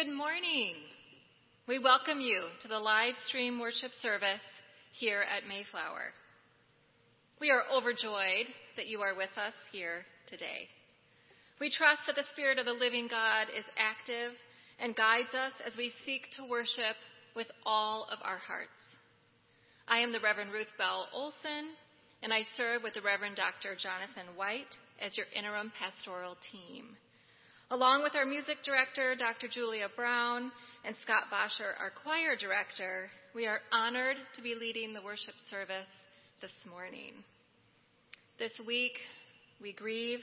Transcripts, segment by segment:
Good morning. We welcome you to the live stream worship service here at Mayflower. We are overjoyed that you are with us here today. We trust that the Spirit of the living God is active and guides us as we seek to worship with all of our hearts. I am the Reverend Ruth Bell Olson, and I serve with the Reverend Dr. Jonathan White as your interim pastoral team. Along with our music director, Dr. Julia Brown, and Scott Bosher, our choir director, we are honored to be leading the worship service this morning. This week, we grieve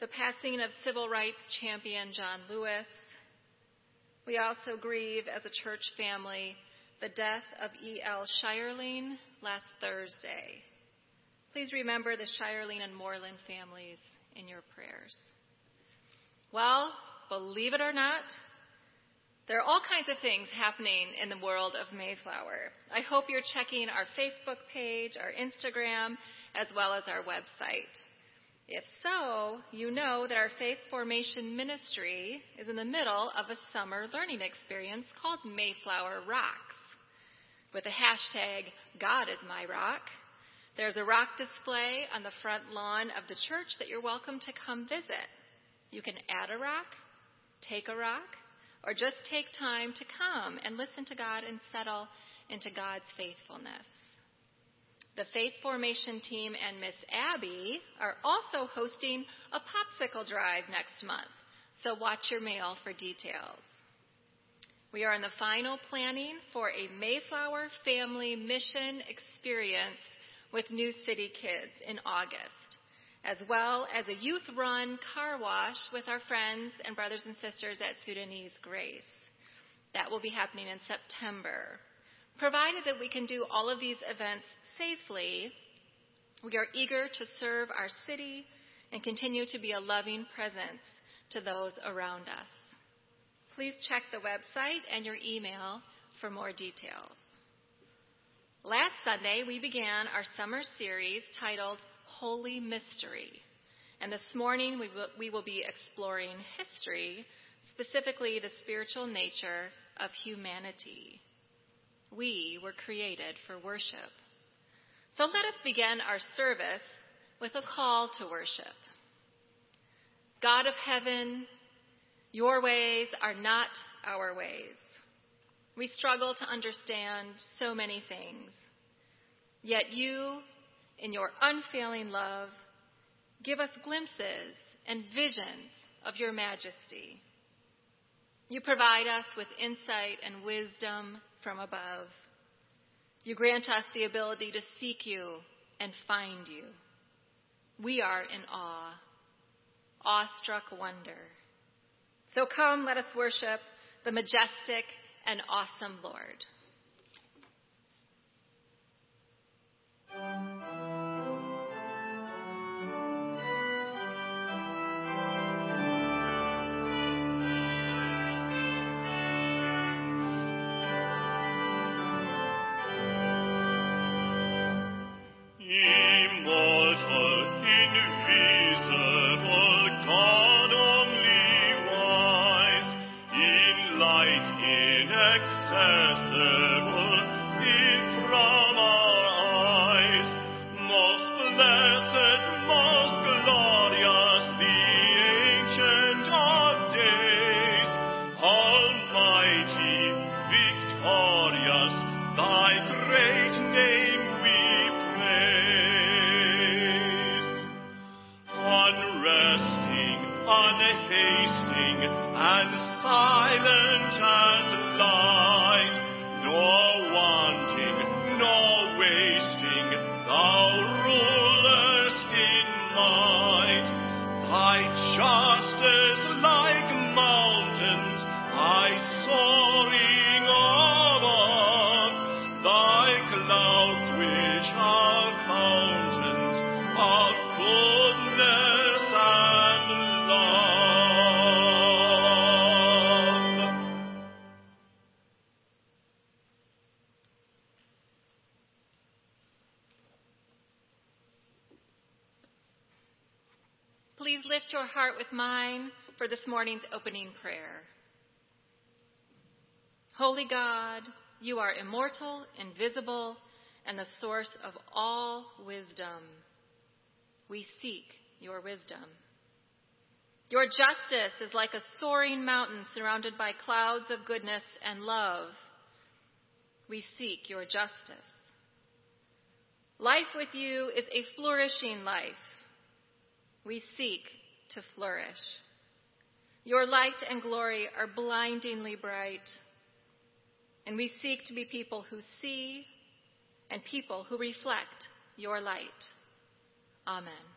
the passing of civil rights champion John Lewis. We also grieve as a church family the death of E.L. Shireling last Thursday. Please remember the Shireling and Moreland families in your prayers. Well, believe it or not, there are all kinds of things happening in the world of Mayflower. I hope you're checking our Facebook page, our Instagram, as well as our website. If so, you know that our Faith Formation Ministry is in the middle of a summer learning experience called Mayflower Rocks. With the hashtag God is my rock, there's a rock display on the front lawn of the church that you're welcome to come visit. You can add a rock, take a rock, or just take time to come and listen to God and settle into God's faithfulness. The Faith Formation team and Miss Abby are also hosting a popsicle drive next month, so watch your mail for details. We are in the final planning for a Mayflower Family Mission experience with New City Kids in August as well as a youth run car wash with our friends and brothers and sisters at Sudanese Grace. That will be happening in September. Provided that we can do all of these events safely, we are eager to serve our city and continue to be a loving presence to those around us. Please check the website and your email for more details. Last Sunday, we began our summer series titled holy mystery. And this morning we will, we will be exploring history, specifically the spiritual nature of humanity. We were created for worship. So let us begin our service with a call to worship. God of heaven, your ways are not our ways. We struggle to understand so many things. Yet you in your unfailing love, give us glimpses and visions of your majesty. You provide us with insight and wisdom from above. You grant us the ability to seek you and find you. We are in awe, awestruck wonder. So come, let us worship the majestic and awesome Lord. Please lift your heart with mine for this morning's opening prayer. Holy God, you are immortal, invisible, and the source of all wisdom. We seek your wisdom. Your justice is like a soaring mountain surrounded by clouds of goodness and love. We seek your justice. Life with you is a flourishing life. We seek to flourish. Your light and glory are blindingly bright. And we seek to be people who see and people who reflect your light. Amen.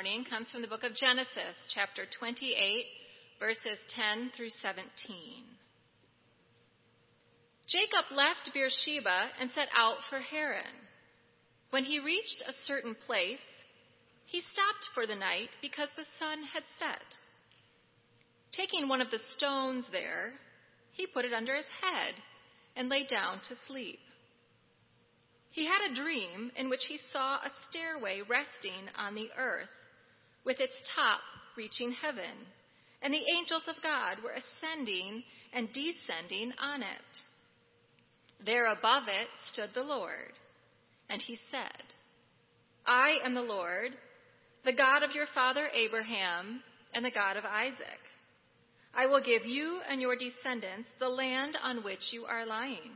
Morning comes from the book of Genesis, chapter 28, verses 10 through 17. Jacob left Beersheba and set out for Haran. When he reached a certain place, he stopped for the night because the sun had set. Taking one of the stones there, he put it under his head and lay down to sleep. He had a dream in which he saw a stairway resting on the earth, with its top reaching heaven, and the angels of God were ascending and descending on it. There above it stood the Lord, and he said, I am the Lord, the God of your father Abraham, and the God of Isaac. I will give you and your descendants the land on which you are lying.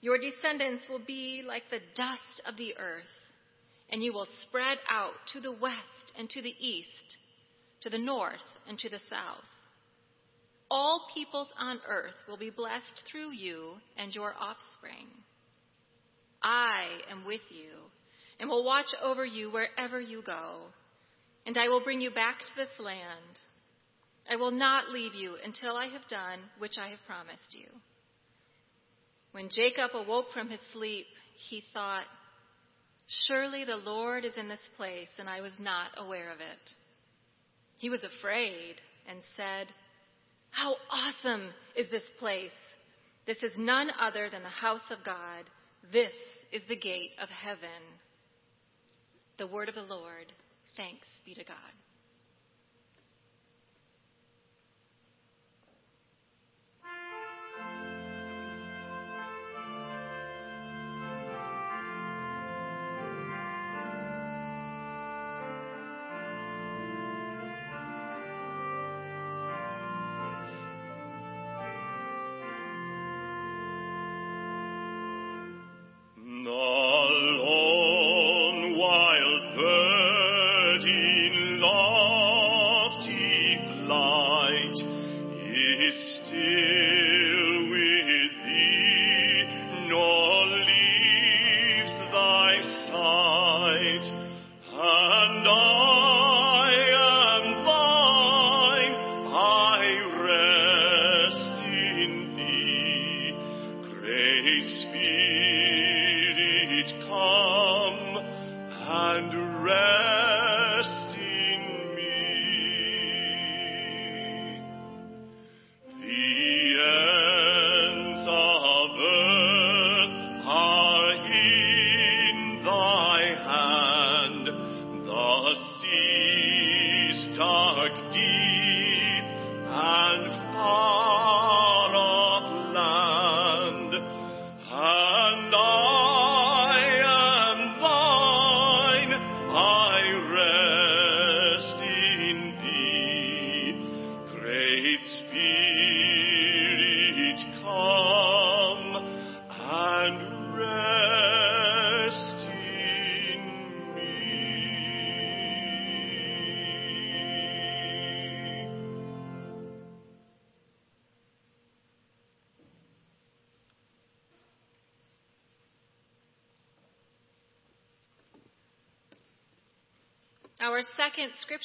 Your descendants will be like the dust of the earth, and you will spread out to the west and to the east, to the north and to the south. All peoples on earth will be blessed through you and your offspring. I am with you and will watch over you wherever you go, and I will bring you back to this land. I will not leave you until I have done which I have promised you. When Jacob awoke from his sleep, he thought, Surely the Lord is in this place, and I was not aware of it. He was afraid and said, How awesome is this place! This is none other than the house of God. This is the gate of heaven. The word of the Lord. Thanks be to God.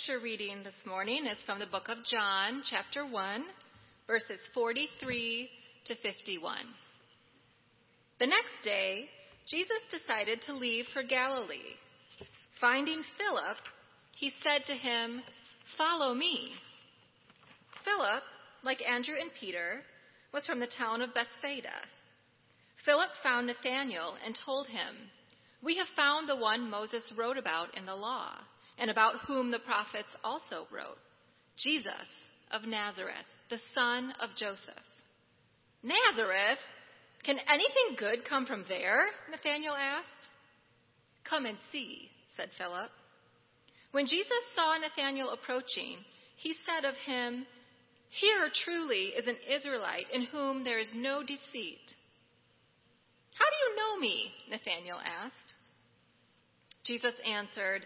Scripture reading this morning is from the book of John, chapter 1, verses 43 to 51. The next day, Jesus decided to leave for Galilee. Finding Philip, he said to him, Follow me. Philip, like Andrew and Peter, was from the town of Bethsaida. Philip found Nathanael and told him, We have found the one Moses wrote about in the law and about whom the prophets also wrote Jesus of Nazareth, the son of Joseph. Nazareth? Can anything good come from there? Nathanael asked. Come and see, said Philip. When Jesus saw Nathanael approaching, he said of him, Here truly is an Israelite in whom there is no deceit. How do you know me? Nathanael asked. Jesus answered,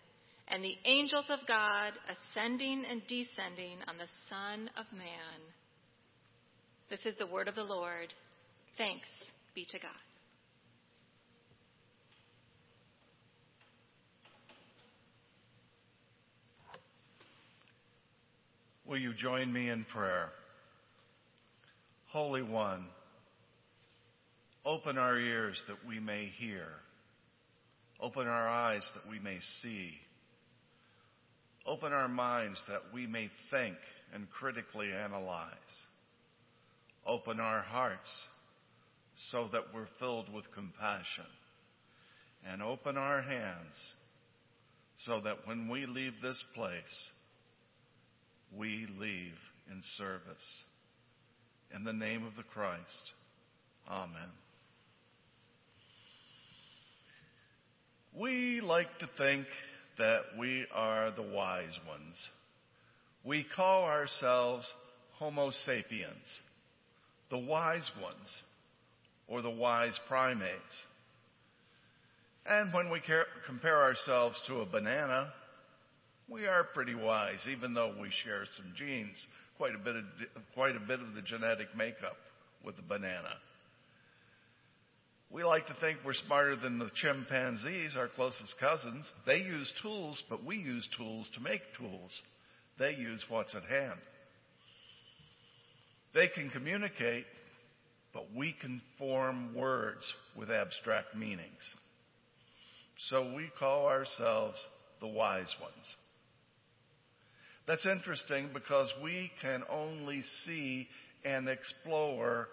and the angels of God ascending and descending on the Son of Man. This is the word of the Lord. Thanks be to God. Will you join me in prayer? Holy One, open our ears that we may hear. Open our eyes that we may see. Open our minds that we may think and critically analyze. Open our hearts so that we're filled with compassion. And open our hands so that when we leave this place, we leave in service. In the name of the Christ, Amen. We like to think that we are the wise ones. We call ourselves Homo sapiens, the wise ones, or the wise primates. And when we compare ourselves to a banana, we are pretty wise, even though we share some genes, quite a bit of, quite a bit of the genetic makeup with the banana. We like to think we're smarter than the chimpanzees, our closest cousins. They use tools, but we use tools to make tools. They use what's at hand. They can communicate, but we can form words with abstract meanings. So we call ourselves the wise ones. That's interesting because we can only see and explore,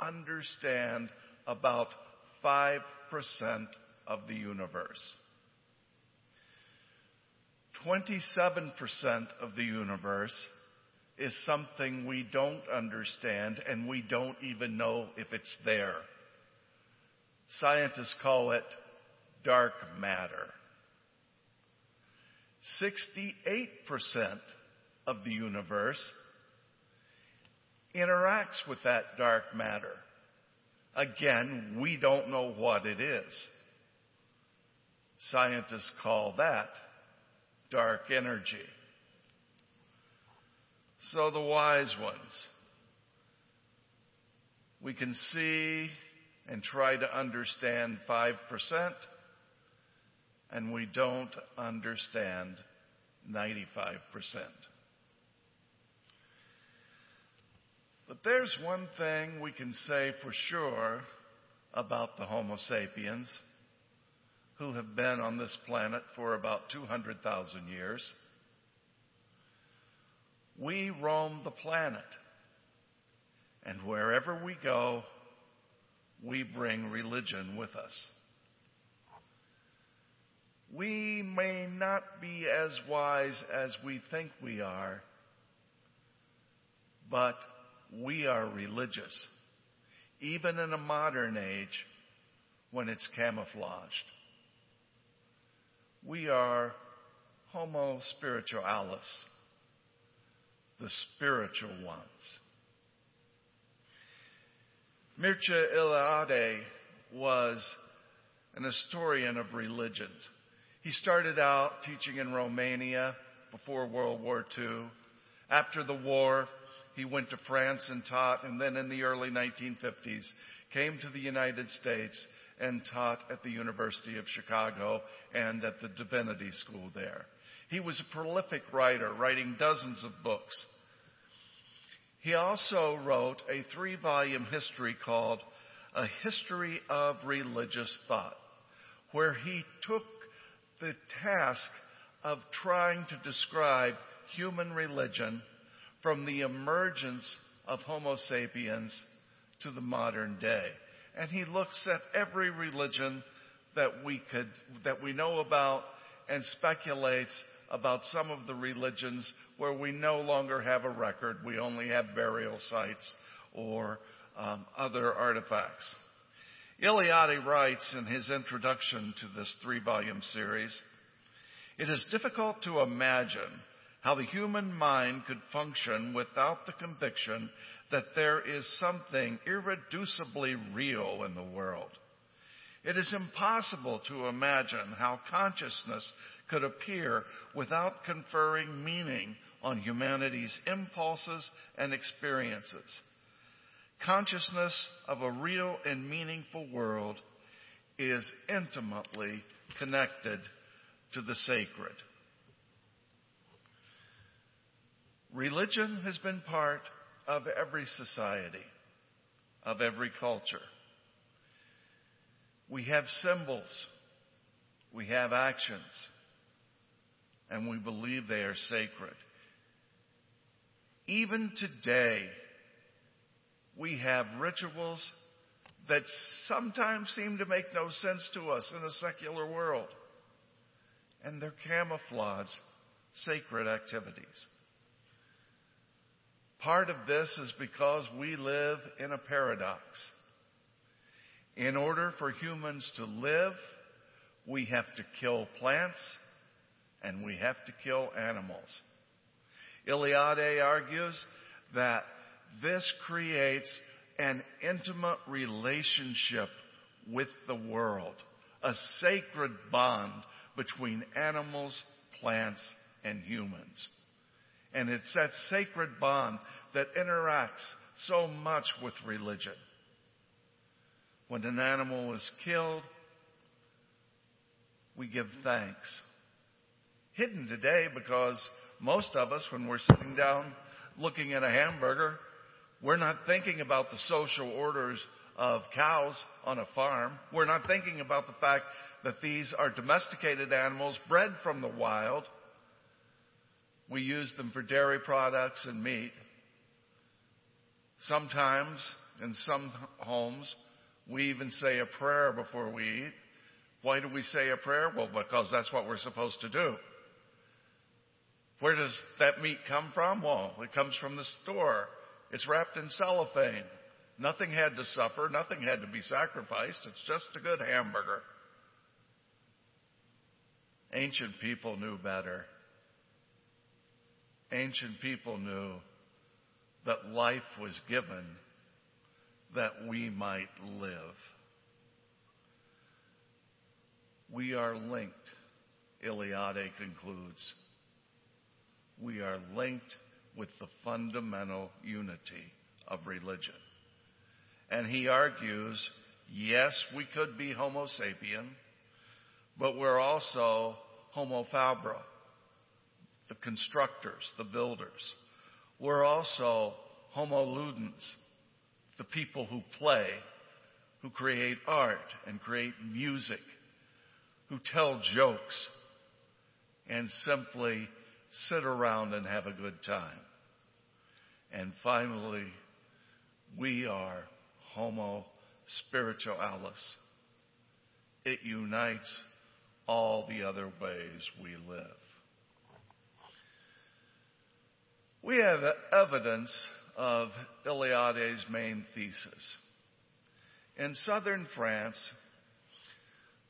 understand about 5% of the universe. 27% of the universe is something we don't understand and we don't even know if it's there. Scientists call it dark matter. 68% of the universe interacts with that dark matter. Again, we don't know what it is. Scientists call that dark energy. So the wise ones, we can see and try to understand 5%, and we don't understand 95%. But there's one thing we can say for sure about the Homo sapiens who have been on this planet for about 200,000 years. We roam the planet, and wherever we go, we bring religion with us. We may not be as wise as we think we are, but we are religious, even in a modern age when it's camouflaged. We are Homo spiritualis, the spiritual ones. Mircea Eliade was an historian of religions. He started out teaching in Romania before World War II. After the war, he went to France and taught, and then in the early 1950s came to the United States and taught at the University of Chicago and at the Divinity School there. He was a prolific writer, writing dozens of books. He also wrote a three volume history called A History of Religious Thought, where he took the task of trying to describe human religion from the emergence of Homo sapiens to the modern day. And he looks at every religion that we could, that we know about and speculates about some of the religions where we no longer have a record. We only have burial sites or um, other artifacts. Eliade writes in his introduction to this three volume series, it is difficult to imagine how the human mind could function without the conviction that there is something irreducibly real in the world. It is impossible to imagine how consciousness could appear without conferring meaning on humanity's impulses and experiences. Consciousness of a real and meaningful world is intimately connected to the sacred. Religion has been part of every society, of every culture. We have symbols, we have actions, and we believe they are sacred. Even today, we have rituals that sometimes seem to make no sense to us in a secular world. And they're camouflage sacred activities. Part of this is because we live in a paradox. In order for humans to live, we have to kill plants and we have to kill animals. Eliade argues that this creates an intimate relationship with the world, a sacred bond between animals, plants, and humans. And it's that sacred bond that interacts so much with religion. When an animal is killed, we give thanks. Hidden today because most of us, when we're sitting down looking at a hamburger, we're not thinking about the social orders of cows on a farm. We're not thinking about the fact that these are domesticated animals bred from the wild we use them for dairy products and meat. Sometimes, in some homes, we even say a prayer before we eat. Why do we say a prayer? Well, because that's what we're supposed to do. Where does that meat come from? Well, it comes from the store. It's wrapped in cellophane. Nothing had to suffer. Nothing had to be sacrificed. It's just a good hamburger. Ancient people knew better ancient people knew that life was given that we might live. We are linked, Eliade concludes. We are linked with the fundamental unity of religion. And he argues, yes, we could be Homo sapien, but we're also Homo faber, the constructors, the builders. We're also homo ludens, the people who play, who create art and create music, who tell jokes, and simply sit around and have a good time. And finally, we are homo spiritualis. It unites all the other ways we live. We have evidence of Eliade's main thesis. In southern France,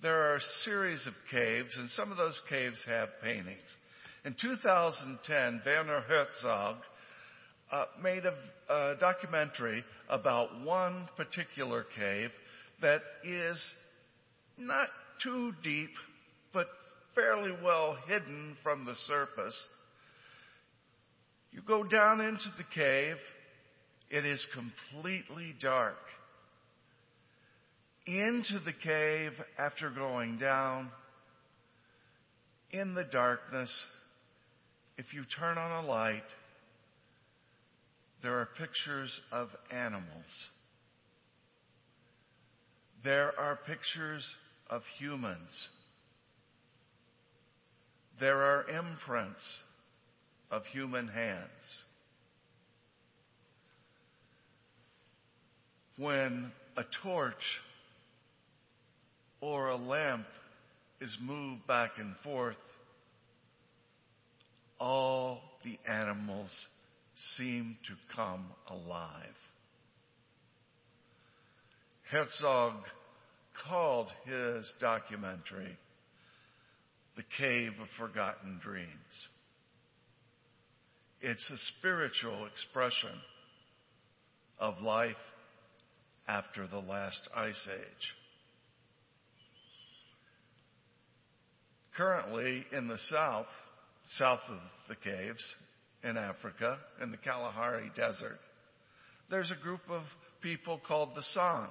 there are a series of caves, and some of those caves have paintings. In 2010, Werner Herzog uh, made a, a documentary about one particular cave that is not too deep, but fairly well hidden from the surface. You go down into the cave, it is completely dark. Into the cave, after going down, in the darkness, if you turn on a light, there are pictures of animals. There are pictures of humans. There are imprints of human hands. When a torch or a lamp is moved back and forth, all the animals seem to come alive. Herzog called his documentary The Cave of Forgotten Dreams. It's a spiritual expression of life after the last ice age. Currently in the south, south of the caves in Africa, in the Kalahari Desert, there's a group of people called the San.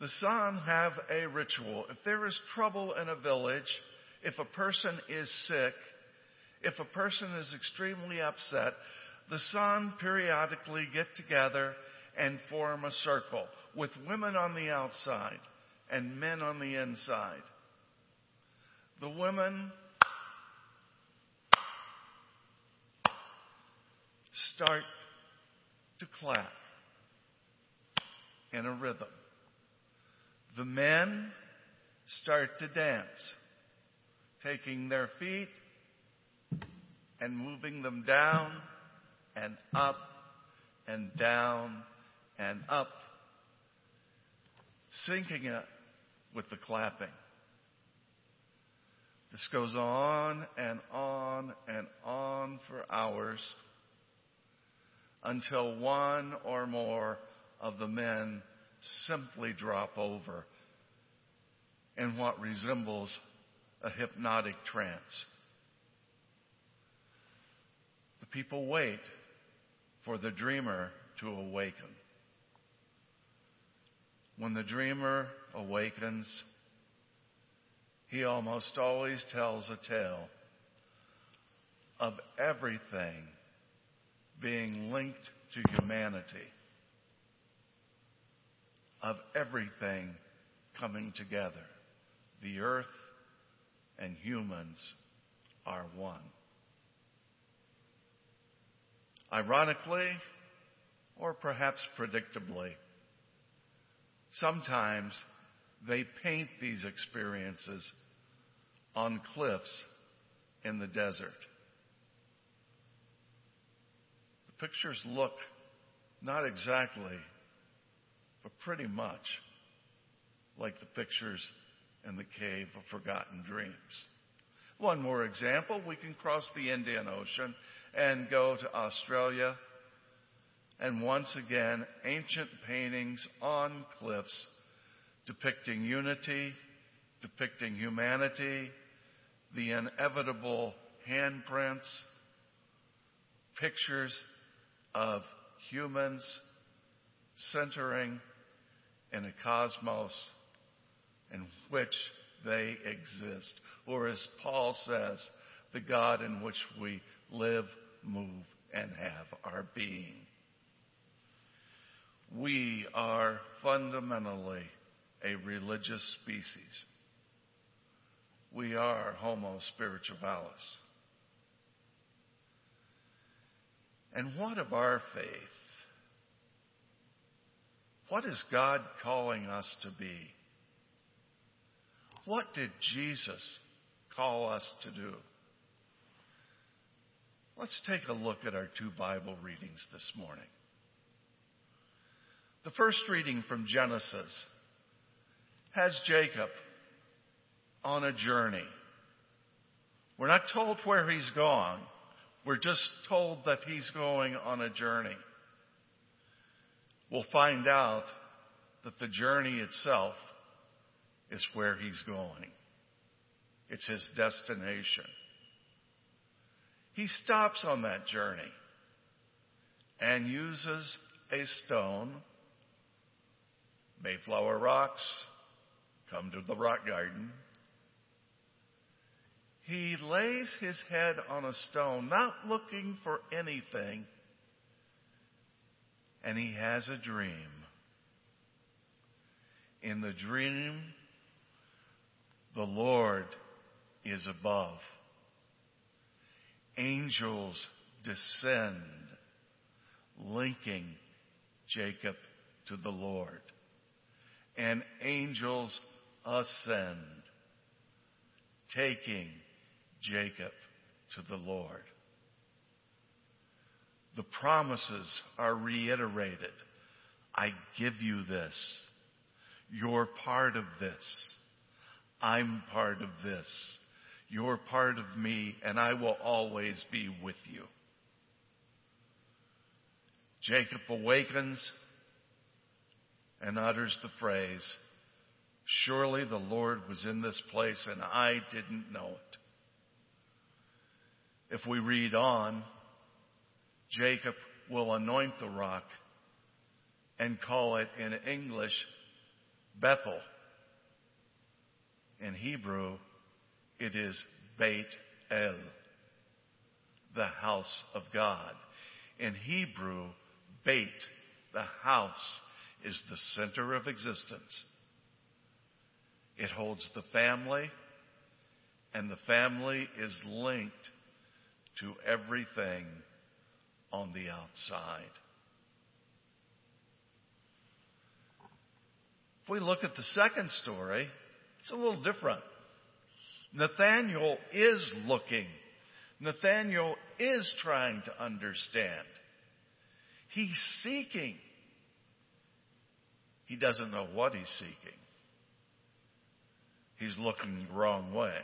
The San have a ritual. If there is trouble in a village, if a person is sick, if a person is extremely upset, the San periodically get together and form a circle with women on the outside and men on the inside. The women start to clap in a rhythm. The men start to dance, taking their feet and moving them down and up and down and up, syncing it with the clapping. This goes on and on and on for hours until one or more of the men simply drop over in what resembles a hypnotic trance. People wait for the dreamer to awaken. When the dreamer awakens, he almost always tells a tale of everything being linked to humanity, of everything coming together. The earth and humans are one. Ironically, or perhaps predictably, sometimes they paint these experiences on cliffs in the desert. The pictures look not exactly, but pretty much like the pictures in the Cave of Forgotten Dreams. One more example, we can cross the Indian Ocean and go to Australia. And once again, ancient paintings on cliffs depicting unity, depicting humanity, the inevitable handprints, pictures of humans centering in a cosmos in which they exist. Or as Paul says, the God in which we live, move, and have our being. We are fundamentally a religious species. We are Homo spiritualis. And what of our faith? What is God calling us to be? What did Jesus call us to do? Let's take a look at our two Bible readings this morning. The first reading from Genesis has Jacob on a journey We're not told where he's gone. We're just told that he's going on a journey. We'll find out that the journey itself is where he's going. It's his destination. He stops on that journey and uses a stone. Mayflower rocks, come to the rock garden. He lays his head on a stone, not looking for anything, and he has a dream. In the dream, the Lord is above. Angels descend, linking Jacob to the Lord. And angels ascend, taking Jacob to the Lord. The promises are reiterated. I give you this. You're part of this. I'm part of this. You're part of me, and I will always be with you. Jacob awakens and utters the phrase, Surely the Lord was in this place and I didn't know it. If we read on, Jacob will anoint the rock and call it in English Bethel. In Hebrew, it is Beit El, the house of God. In Hebrew, Beit, the house, is the center of existence. It holds the family, and the family is linked to everything on the outside. If we look at the second story, it's a little different. Nathaniel is looking. Nathaniel is trying to understand. He's seeking. He doesn't know what he's seeking. He's looking the wrong way.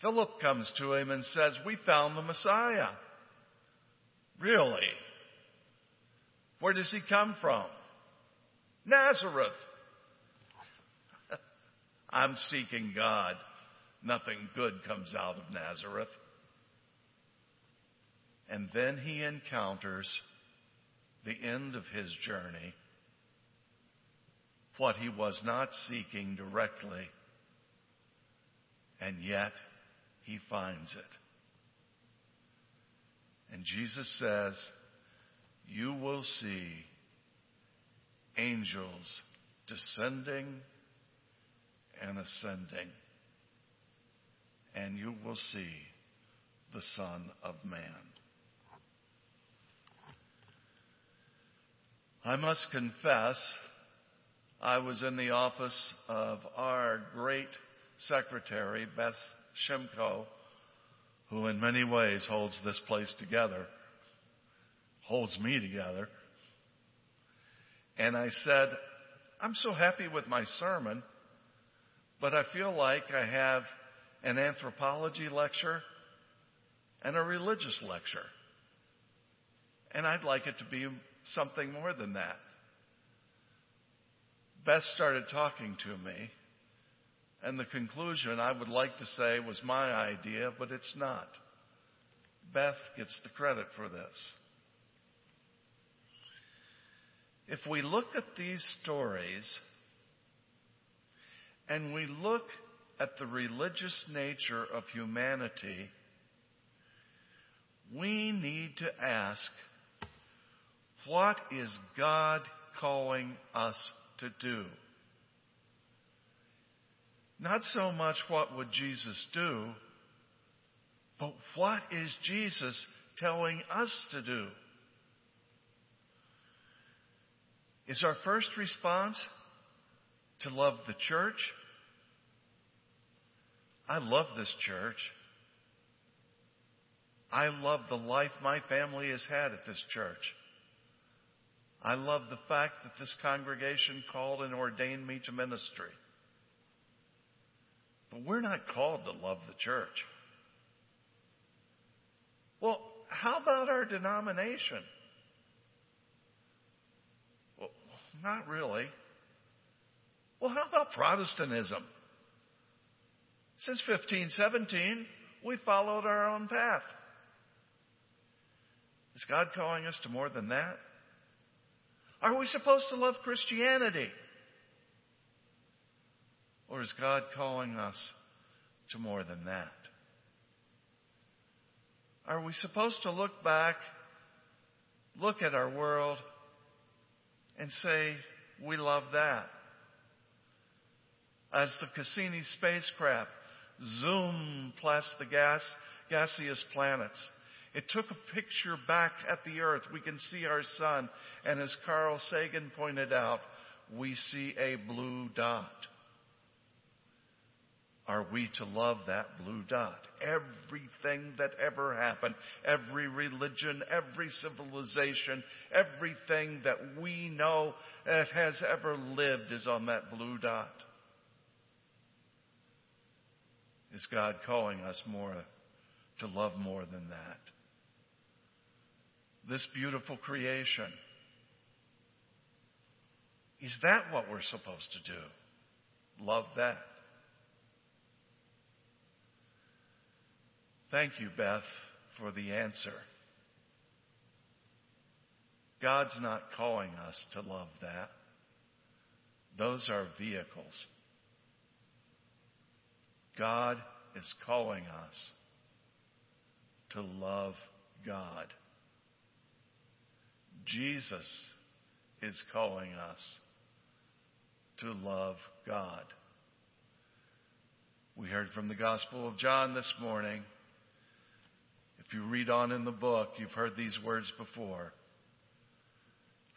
Philip comes to him and says, We found the Messiah. Really? Where does he come from? Nazareth. I'm seeking God. Nothing good comes out of Nazareth. And then he encounters the end of his journey, what he was not seeking directly, and yet he finds it. And Jesus says, You will see angels descending and ascending, and you will see the Son of Man. I must confess, I was in the office of our great secretary, Beth Shimko, who in many ways holds this place together, holds me together. And I said, I'm so happy with my sermon, but I feel like I have an anthropology lecture and a religious lecture. And I'd like it to be something more than that. Beth started talking to me and the conclusion, I would like to say, was my idea, but it's not. Beth gets the credit for this. If we look at these stories and we look at the religious nature of humanity, we need to ask what is God calling us to do? Not so much what would Jesus do, but what is Jesus telling us to do? Is our first response to love the church? I love this church. I love the life my family has had at this church. I love the fact that this congregation called and ordained me to ministry. But we're not called to love the church. Well, how about our denomination? Well, not really. Well, how about Protestantism? Since 1517, we followed our own path. Is God calling us to more than that? Are we supposed to love Christianity? Or is God calling us to more than that? Are we supposed to look back, look at our world, and say, we love that? As the Cassini spacecraft zoomed past the gas, gaseous planets, it took a picture back at the earth. We can see our sun. And as Carl Sagan pointed out, we see a blue dot. Are we to love that blue dot? Everything that ever happened, every religion, every civilization, everything that we know that has ever lived is on that blue dot. Is God calling us more to love more than that? This beautiful creation. Is that what we're supposed to do? Love that. Thank you, Beth, for the answer. God's not calling us to love that. Those are vehicles. God is calling us to love God. Jesus is calling us to love God. We heard from the Gospel of John this morning. If you read on in the book, you've heard these words before.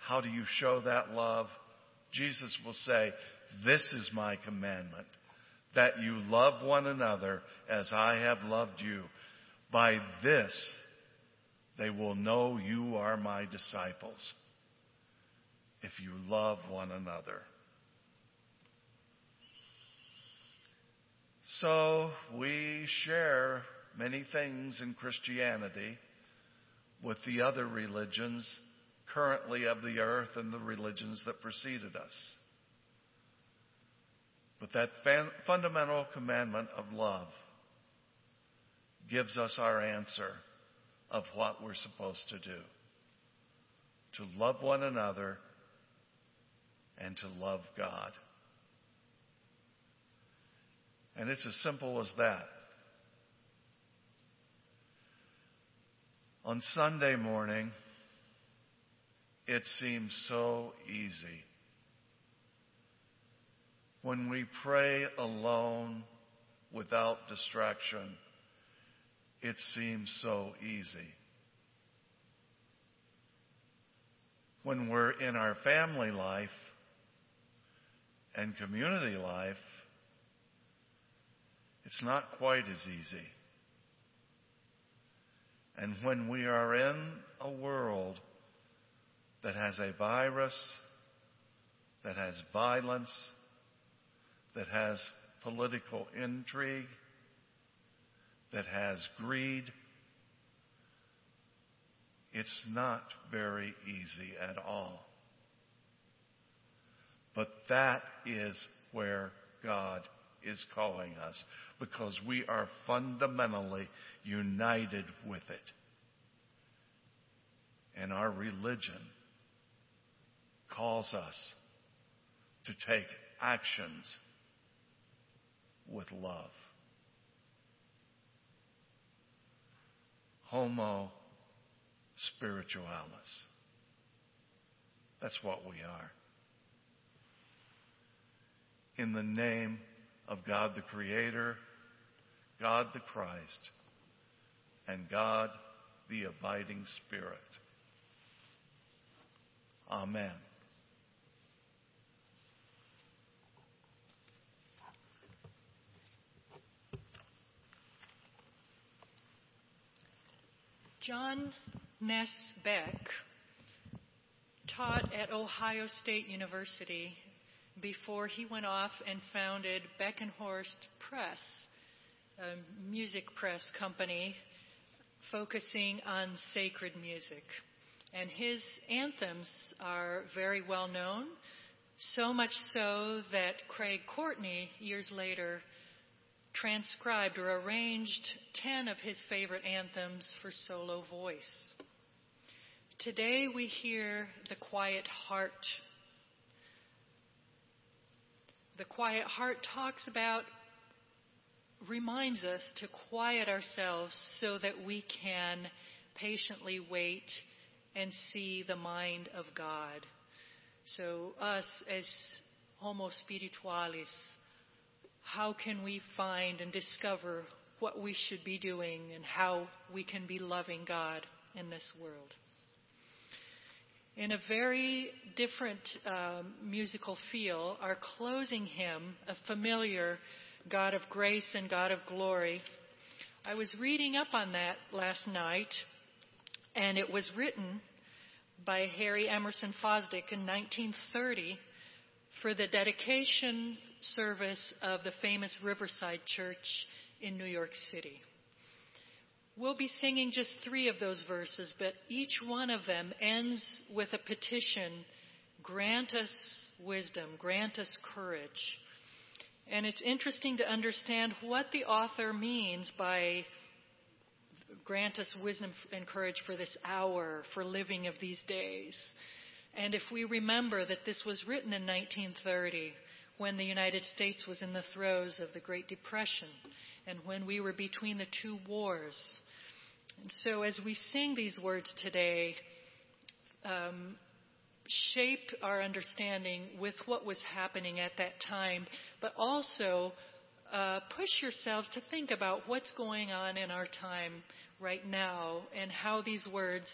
How do you show that love? Jesus will say, This is my commandment, that you love one another as I have loved you. By this, they will know you are my disciples if you love one another. So we share many things in Christianity with the other religions currently of the earth and the religions that preceded us. But that fan- fundamental commandment of love gives us our answer of what we're supposed to do to love one another and to love God. And it's as simple as that. On Sunday morning, it seems so easy. When we pray alone without distraction, it seems so easy. When we're in our family life and community life, it's not quite as easy. And when we are in a world that has a virus, that has violence, that has political intrigue, that has greed, it's not very easy at all. But that is where God is calling us because we are fundamentally united with it. And our religion calls us to take actions with love. Homo spiritualis. That's what we are. In the name of God the Creator, God the Christ, and God the abiding Spirit. Amen. John Ness Beck taught at Ohio State University before he went off and founded Beckenhorst Press, a music press company focusing on sacred music. And his anthems are very well known, so much so that Craig Courtney, years later, transcribed or arranged 10 of his favorite anthems for solo voice. Today we hear the quiet heart. The quiet heart talks about, reminds us to quiet ourselves so that we can patiently wait and see the mind of God. So, us as Homo spiritualis, how can we find and discover what we should be doing and how we can be loving God in this world? In a very different um, musical feel, our closing hymn, a familiar God of grace and God of glory, I was reading up on that last night, and it was written by Harry Emerson Fosdick in 1930 for the dedication service of the famous Riverside Church in New York City. We'll be singing just three of those verses, but each one of them ends with a petition grant us wisdom, grant us courage. And it's interesting to understand what the author means by grant us wisdom and courage for this hour, for living of these days. And if we remember that this was written in 1930, when the United States was in the throes of the Great Depression, and when we were between the two wars, and so, as we sing these words today, um, shape our understanding with what was happening at that time, but also uh, push yourselves to think about what's going on in our time right now and how these words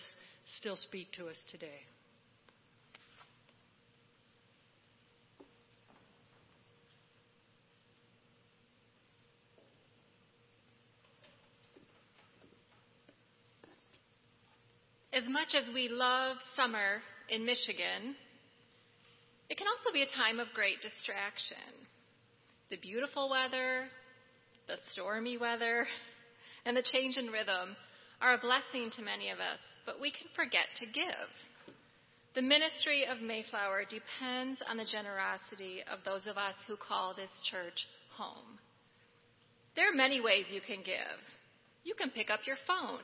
still speak to us today. As much as we love summer in Michigan, it can also be a time of great distraction. The beautiful weather, the stormy weather, and the change in rhythm are a blessing to many of us, but we can forget to give. The ministry of Mayflower depends on the generosity of those of us who call this church home. There are many ways you can give. You can pick up your phone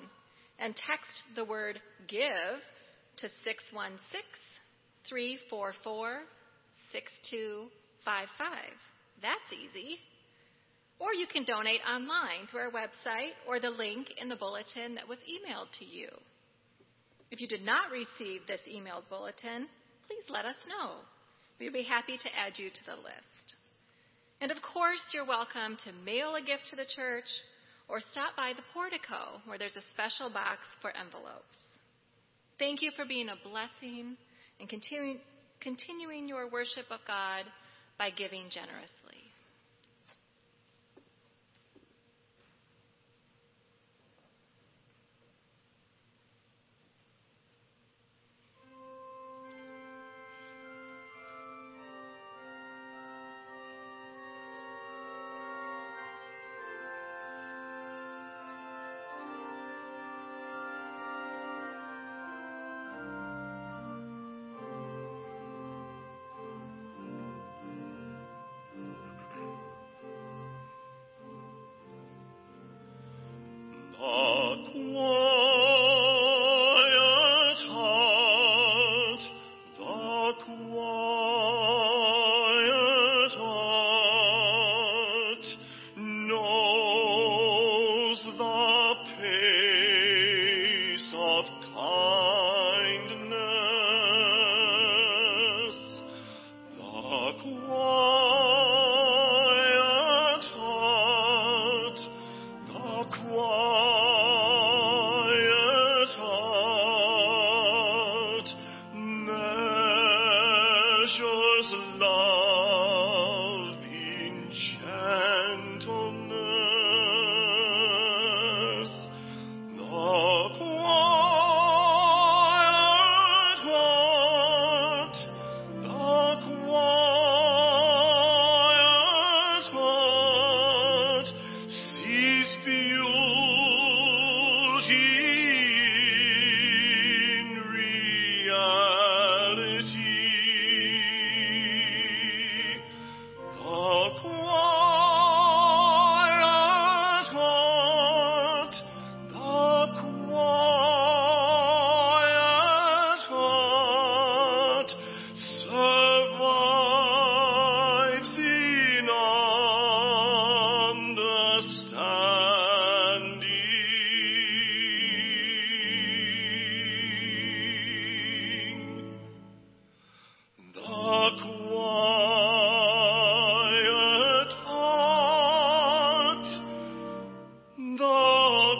and text the word give to 616 344 6255. That's easy. Or you can donate online through our website or the link in the bulletin that was emailed to you. If you did not receive this emailed bulletin, please let us know. We'd be happy to add you to the list. And of course, you're welcome to mail a gift to the church or stop by the portico where there's a special box for envelopes. Thank you for being a blessing and continuing, your worship of God by giving generously.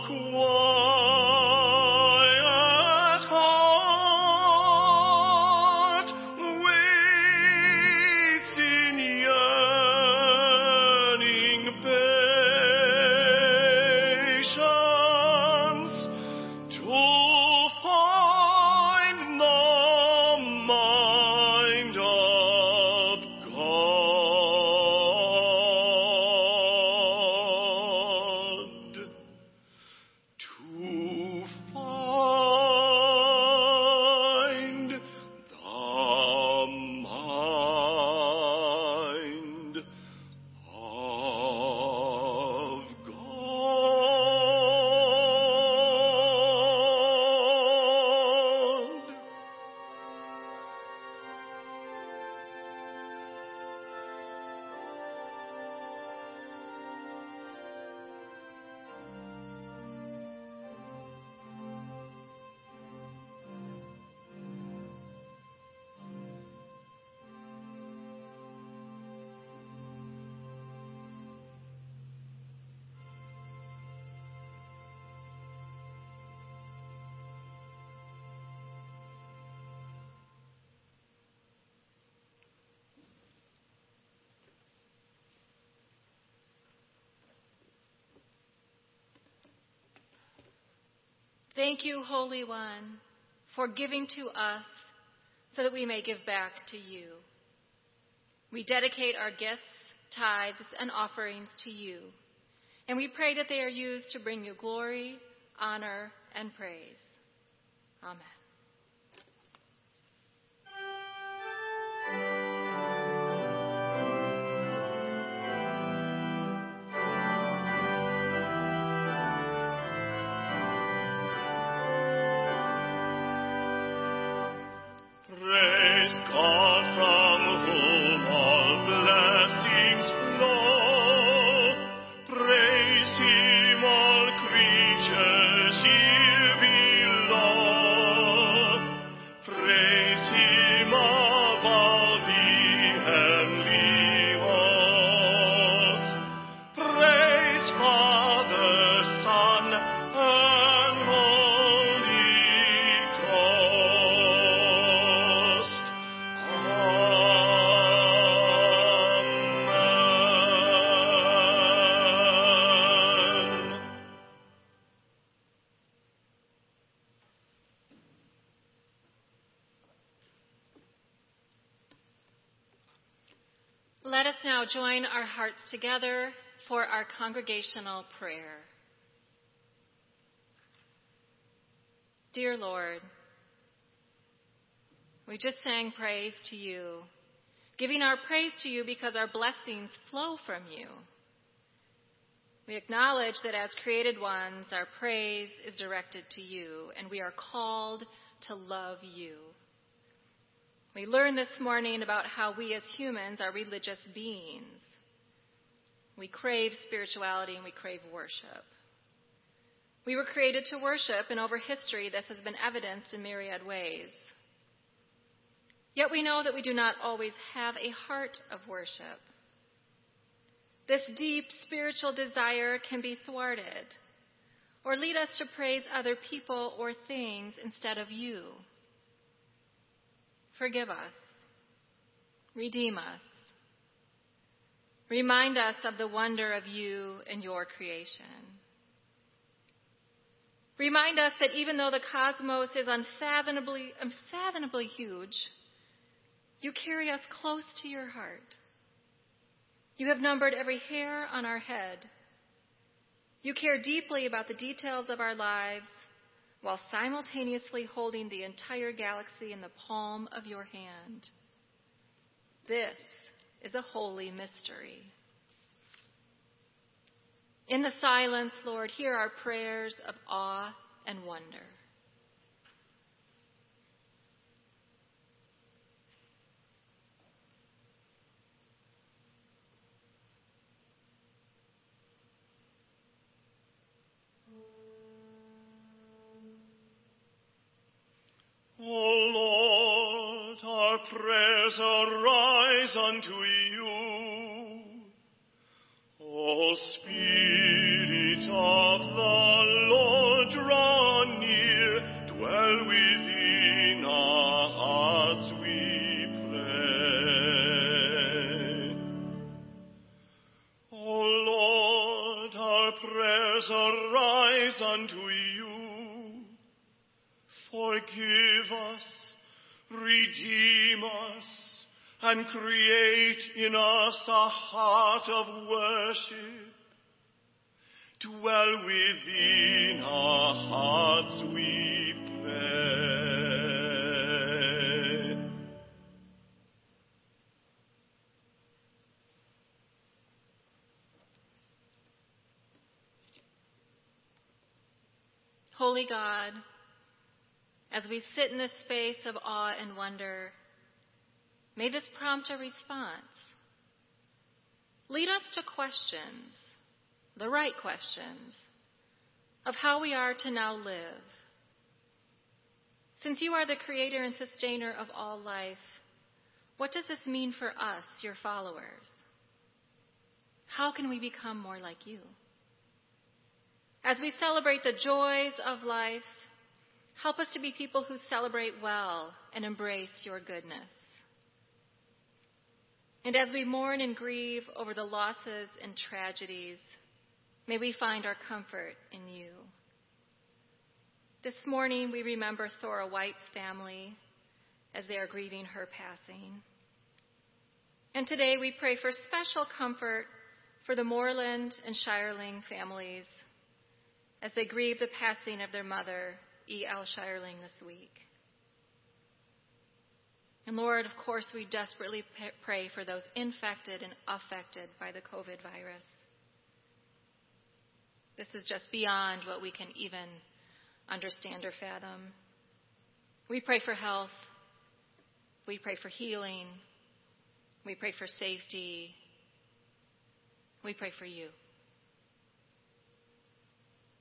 我 Thank you, Holy One, for giving to us so that we may give back to you. We dedicate our gifts, tithes, and offerings to you, and we pray that they are used to bring you glory, honor, and praise. Amen. Together for our congregational prayer. Dear Lord, we just sang praise to you, giving our praise to you because our blessings flow from you. We acknowledge that as created ones, our praise is directed to you, and we are called to love you. We learned this morning about how we as humans are religious beings. We crave spirituality and we crave worship. We were created to worship, and over history, this has been evidenced in myriad ways. Yet we know that we do not always have a heart of worship. This deep spiritual desire can be thwarted or lead us to praise other people or things instead of you. Forgive us. Redeem us. Remind us of the wonder of you and your creation. Remind us that even though the cosmos is unfathomably, unfathomably huge, you carry us close to your heart. You have numbered every hair on our head. You care deeply about the details of our lives while simultaneously holding the entire galaxy in the palm of your hand. This is a holy mystery. In the silence, Lord, hear our prayers of awe and wonder. O Lord, our prayers arise unto you. O Spirit of the Lord, draw near, dwell within our hearts, we pray. O Lord, our prayers arise unto you. Forgive us, redeem us, and create in us a heart of worship. Dwell within our hearts, we pray. Holy God, as we sit in this space of awe and wonder, may this prompt a response. Lead us to questions, the right questions, of how we are to now live. Since you are the creator and sustainer of all life, what does this mean for us, your followers? How can we become more like you? As we celebrate the joys of life, help us to be people who celebrate well and embrace your goodness. And as we mourn and grieve over the losses and tragedies, may we find our comfort in you. This morning we remember Thora White's family as they are grieving her passing. And today we pray for special comfort for the Moreland and Shireling families as they grieve the passing of their mother, E.L. Shireling, this week. And Lord, of course, we desperately pray for those infected and affected by the COVID virus. This is just beyond what we can even understand or fathom. We pray for health. We pray for healing. We pray for safety. We pray for you.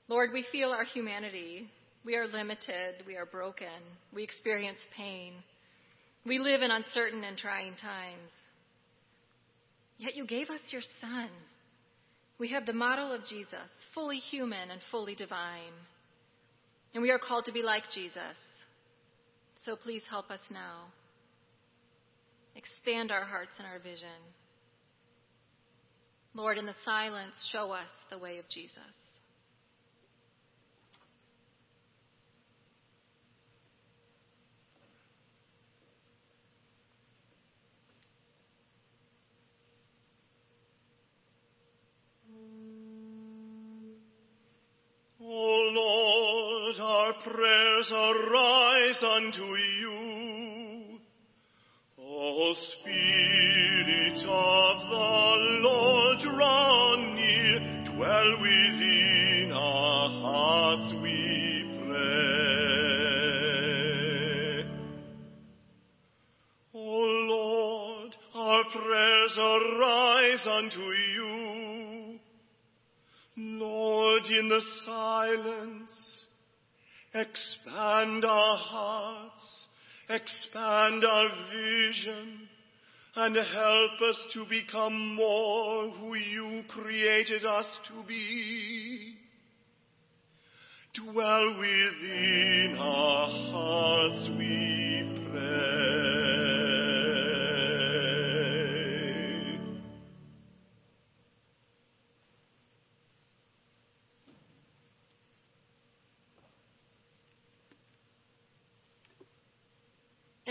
Lord, we feel our humanity. We are limited. We are broken. We experience pain. We live in uncertain and trying times. Yet you gave us your Son. We have the model of Jesus, fully human and fully divine. And we are called to be like Jesus. So please help us now. Expand our hearts and our vision. Lord, in the silence, show us the way of Jesus. O Lord, our prayers arise unto you. O Spirit of the Lord, draw near, dwell within our hearts, we pray. O Lord, our prayers arise unto you. In the silence, expand our hearts, expand our vision, and help us to become more who you created us to be. Dwell within our hearts, we pray.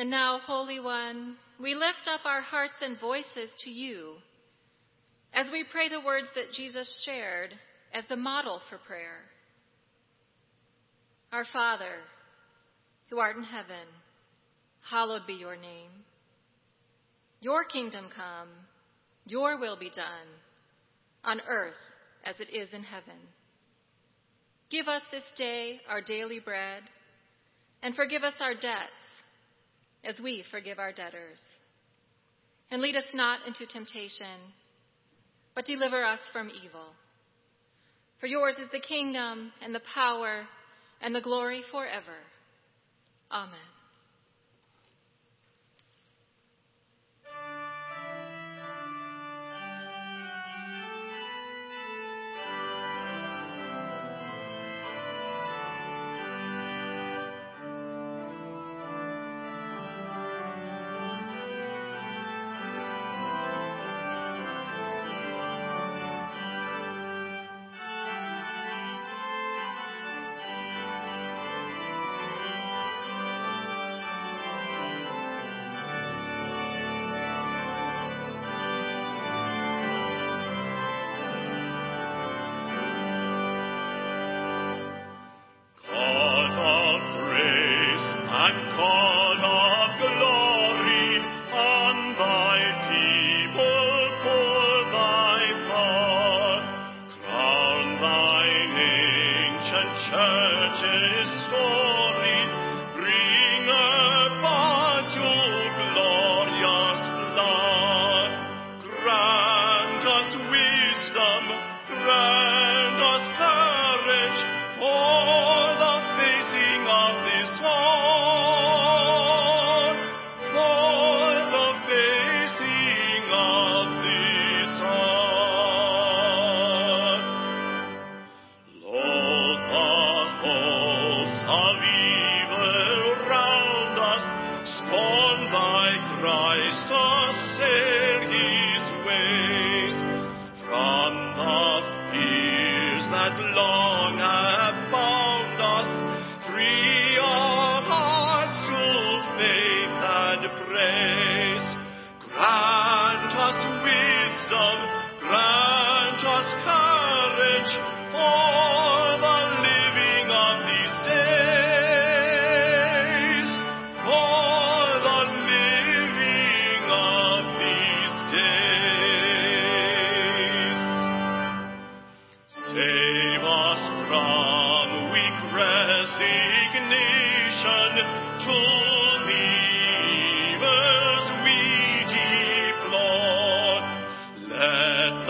And now, Holy One, we lift up our hearts and voices to you as we pray the words that Jesus shared as the model for prayer. Our Father, who art in heaven, hallowed be your name. Your kingdom come, your will be done, on earth as it is in heaven. Give us this day our daily bread, and forgive us our debts as we forgive our debtors. And lead us not into temptation, but deliver us from evil. For yours is the kingdom and the power and the glory forever. Amen.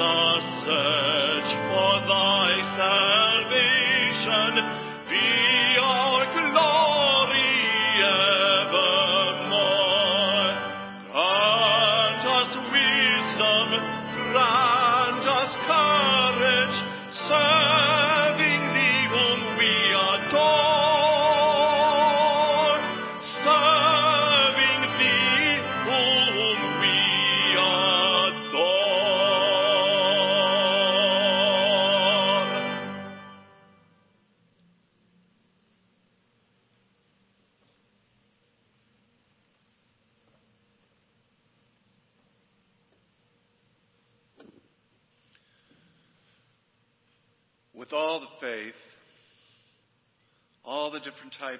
The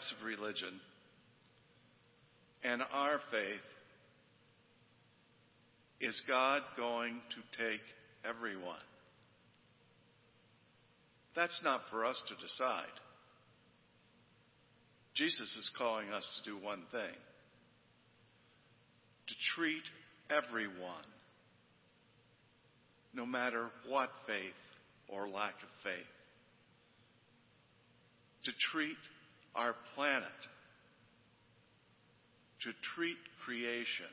types of religion, and our faith, is God going to take everyone? That's not for us to decide. Jesus is calling us to do one thing to treat everyone, no matter what faith or lack of faith, to treat our planet, to treat creation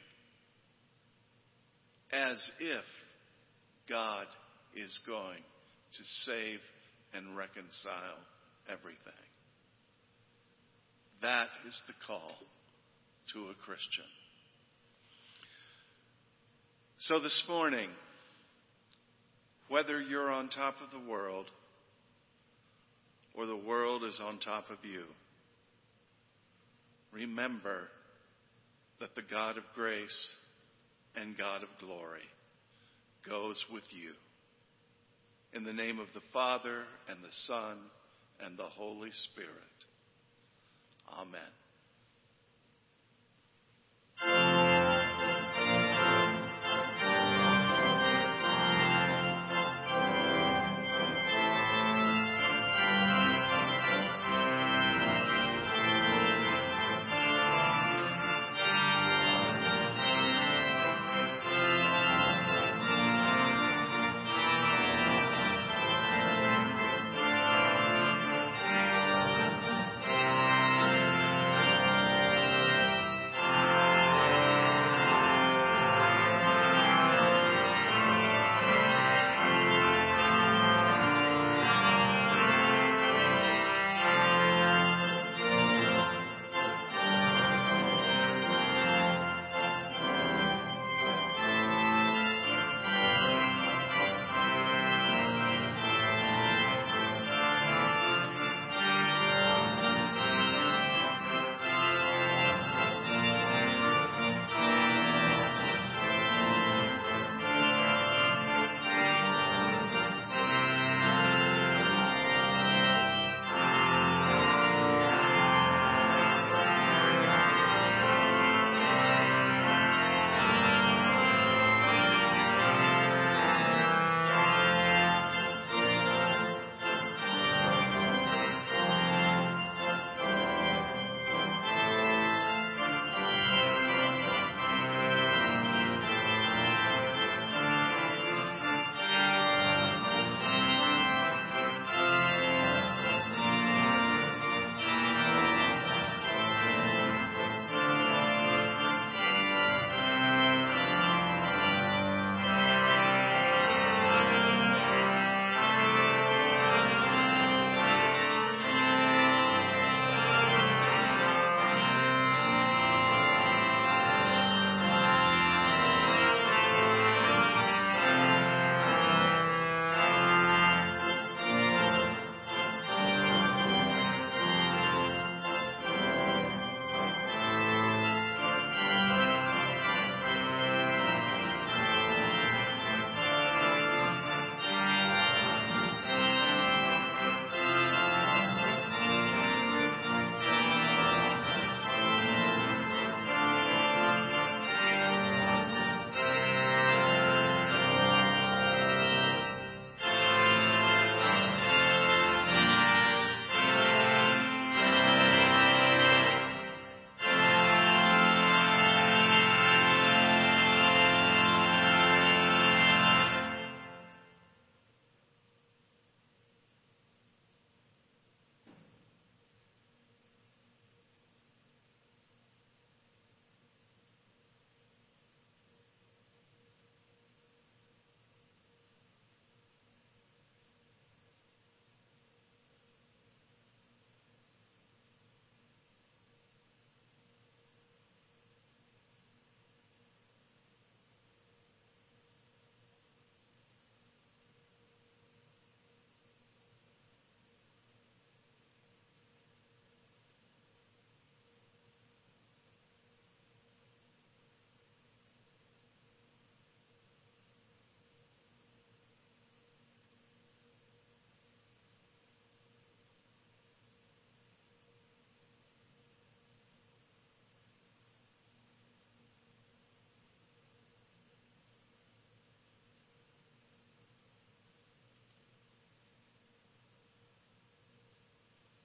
as if God is going to save and reconcile everything. That is the call to a Christian. So this morning, whether you're on top of the world or the world is on top of you, remember that the God of grace and God of glory goes with you. In the name of the Father and the Son and the Holy Spirit. Amen.